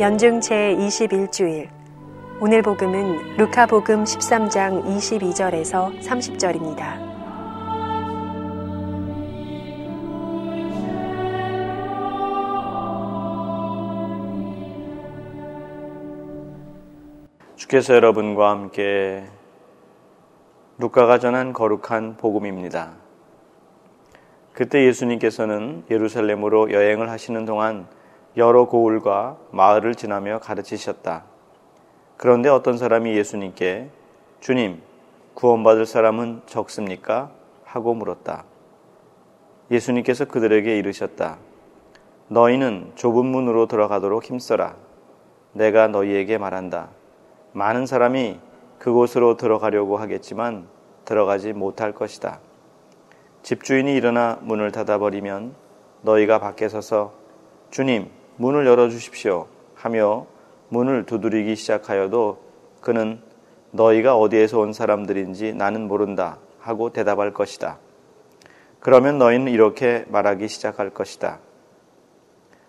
연중 제21주일 오늘 복음은 루카복음 13장 22절에서 30절입니다. 주께서 여러분과 함께 루카가 전한 거룩한 복음입니다. 그때 예수님께서는 예루살렘으로 여행을 하시는 동안 여러 고을과 마을을 지나며 가르치셨다. 그런데 어떤 사람이 예수님께 주님, 구원받을 사람은 적습니까? 하고 물었다. 예수님께서 그들에게 이르셨다. 너희는 좁은 문으로 들어가도록 힘써라. 내가 너희에게 말한다. 많은 사람이 그곳으로 들어가려고 하겠지만 들어가지 못할 것이다. 집주인이 일어나 문을 닫아버리면 너희가 밖에 서서 주님, 문을 열어 주십시오 하며 문을 두드리기 시작하여도 그는 너희가 어디에서 온 사람들인지 나는 모른다 하고 대답할 것이다. 그러면 너희는 이렇게 말하기 시작할 것이다.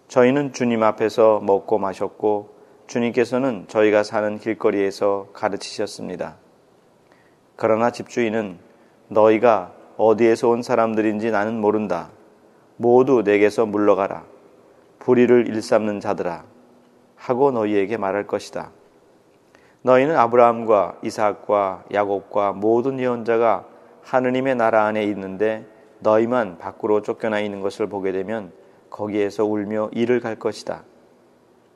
저희는 주님 앞에서 먹고 마셨고 주님께서는 저희가 사는 길거리에서 가르치셨습니다. 그러나 집주인은 너희가 어디에서 온 사람들인지 나는 모른다. 모두 내게서 물러가라. 불의를 일삼는 자들아 하고 너희에게 말할 것이다. 너희는 아브라함과 이삭과 야곱과 모든 예언자가 하느님의 나라 안에 있는데 너희만 밖으로 쫓겨나 있는 것을 보게 되면 거기에서 울며 이를 갈 것이다.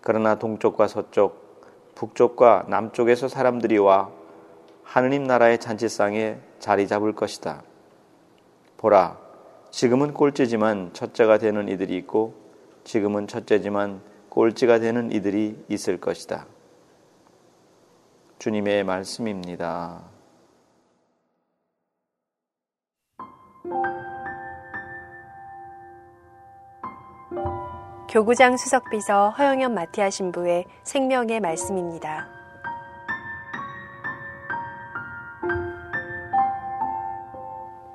그러나 동쪽과 서쪽, 북쪽과 남쪽에서 사람들이 와 하느님 나라의 잔치상에 자리 잡을 것이다. 보라, 지금은 꼴찌지만 첫째가 되는 이들이 있고 지금은 첫째지만 꼴찌가 되는 이들이 있을 것이다. 주님의 말씀입니다. 교구장 수석비서 허영현 마티아 신부의 생명의 말씀입니다.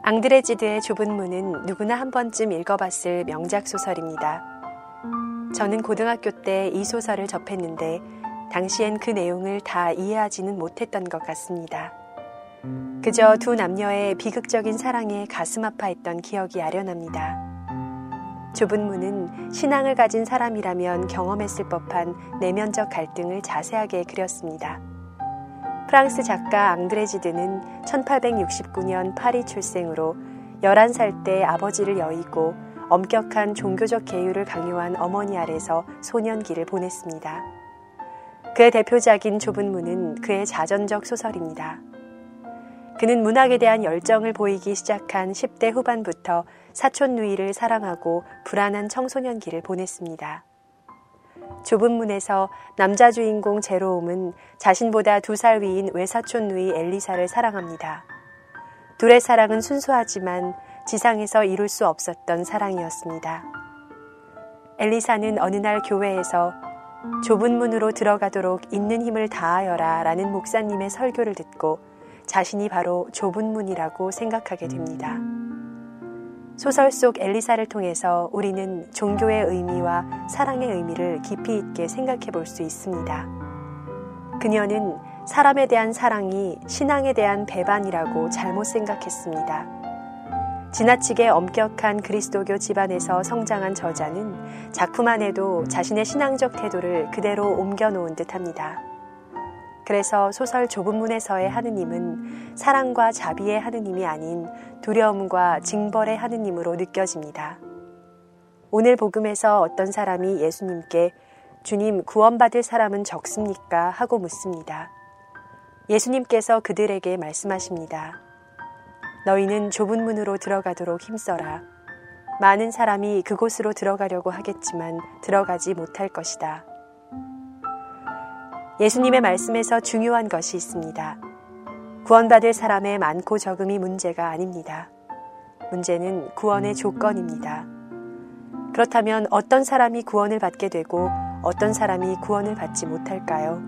앙드레지드의 좁은 문은 누구나 한 번쯤 읽어봤을 명작 소설입니다. 저는 고등학교 때 이 소설을 접했는데 당시엔 그 내용을 다 이해하지는 못했던 것 같습니다. 그저 두 남녀의 비극적인 사랑에 가슴 아파했던 기억이 아련합니다. 좁은 문은 신앙을 가진 사람이라면 경험했을 법한 내면적 갈등을 자세하게 그렸습니다. 프랑스 작가 앙드레지드는 1869년 파리 출생으로 11살 때 아버지를 여의고 엄격한 종교적 계율을 강요한 어머니 아래서 소년기를 보냈습니다. 그의 대표작인 좁은 문은 그의 자전적 소설입니다. 그는 문학에 대한 열정을 보이기 시작한 10대 후반부터 사촌 누이를 사랑하고 불안한 청소년기를 보냈습니다. 좁은 문에서 남자 주인공 제로움은 자신보다 두 살 위인 외사촌 누이 엘리사를 사랑합니다. 둘의 사랑은 순수하지만 지상에서 이룰 수 없었던 사랑이었습니다. 엘리사는 어느 날 교회에서 좁은 문으로 들어가도록 있는 힘을 다하여라 라는 목사님의 설교를 듣고 자신이 바로 좁은 문이라고 생각하게 됩니다. 소설 속 엘리사를 통해서 우리는 종교의 의미와 사랑의 의미를 깊이 있게 생각해 볼 수 있습니다. 그녀는 사람에 대한 사랑이 신앙에 대한 배반이라고 잘못 생각했습니다. 지나치게 엄격한 그리스도교 집안에서 성장한 저자는 작품 안에도 자신의 신앙적 태도를 그대로 옮겨놓은 듯 합니다. 그래서 소설 좁은 문에서의 하느님은 사랑과 자비의 하느님이 아닌 두려움과 징벌의 하느님으로 느껴집니다. 오늘 복음에서 어떤 사람이 예수님께 주님 구원받을 사람은 적습니까? 하고 묻습니다. 예수님께서 그들에게 말씀하십니다. 너희는 좁은 문으로 들어가도록 힘써라. 많은 사람이 그곳으로 들어가려고 하겠지만 들어가지 못할 것이다. 예수님의 말씀에서 중요한 것이 있습니다. 구원받을 사람의 많고 적음이 문제가 아닙니다. 문제는 구원의 조건입니다. 그렇다면 어떤 사람이 구원을 받게 되고 어떤 사람이 구원을 받지 못할까요?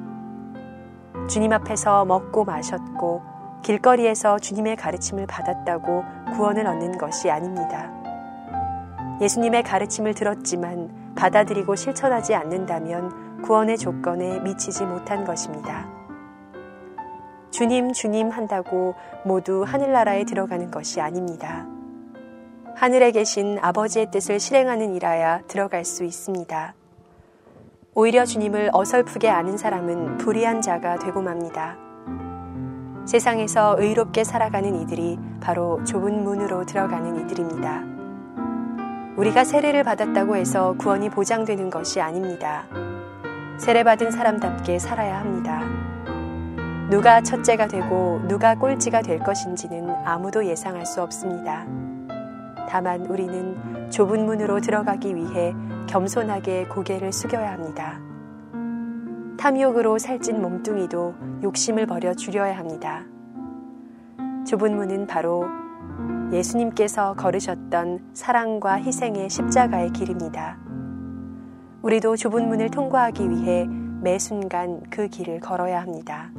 주님 앞에서 먹고 마셨고 길거리에서 주님의 가르침을 받았다고 구원을 얻는 것이 아닙니다. 예수님의 가르침을 들었지만 받아들이고 실천하지 않는다면 구원의 조건에 미치지 못한 것입니다. 주님, 주님 한다고 모두 하늘나라에 들어가는 것이 아닙니다. 하늘에 계신 아버지의 뜻을 실행하는 일하야 들어갈 수 있습니다. 오히려 주님을 어설프게 아는 사람은 불의한 자가 되고 맙니다. 세상에서 의롭게 살아가는 이들이 바로 좁은 문으로 들어가는 이들입니다. 우리가 세례를 받았다고 해서 구원이 보장되는 것이 아닙니다. 세례받은 사람답게 살아야 합니다. 누가 첫째가 되고 누가 꼴찌가 될 것인지는 아무도 예상할 수 없습니다. 다만 우리는 좁은 문으로 들어가기 위해 겸손하게 고개를 숙여야 합니다. 탐욕으로 살찐 몸뚱이도 욕심을 버려 줄여야 합니다. 좁은 문은 바로 예수님께서 걸으셨던 사랑과 희생의 십자가의 길입니다. 우리도 좁은 문을 통과하기 위해 매 순간 그 길을 걸어야 합니다.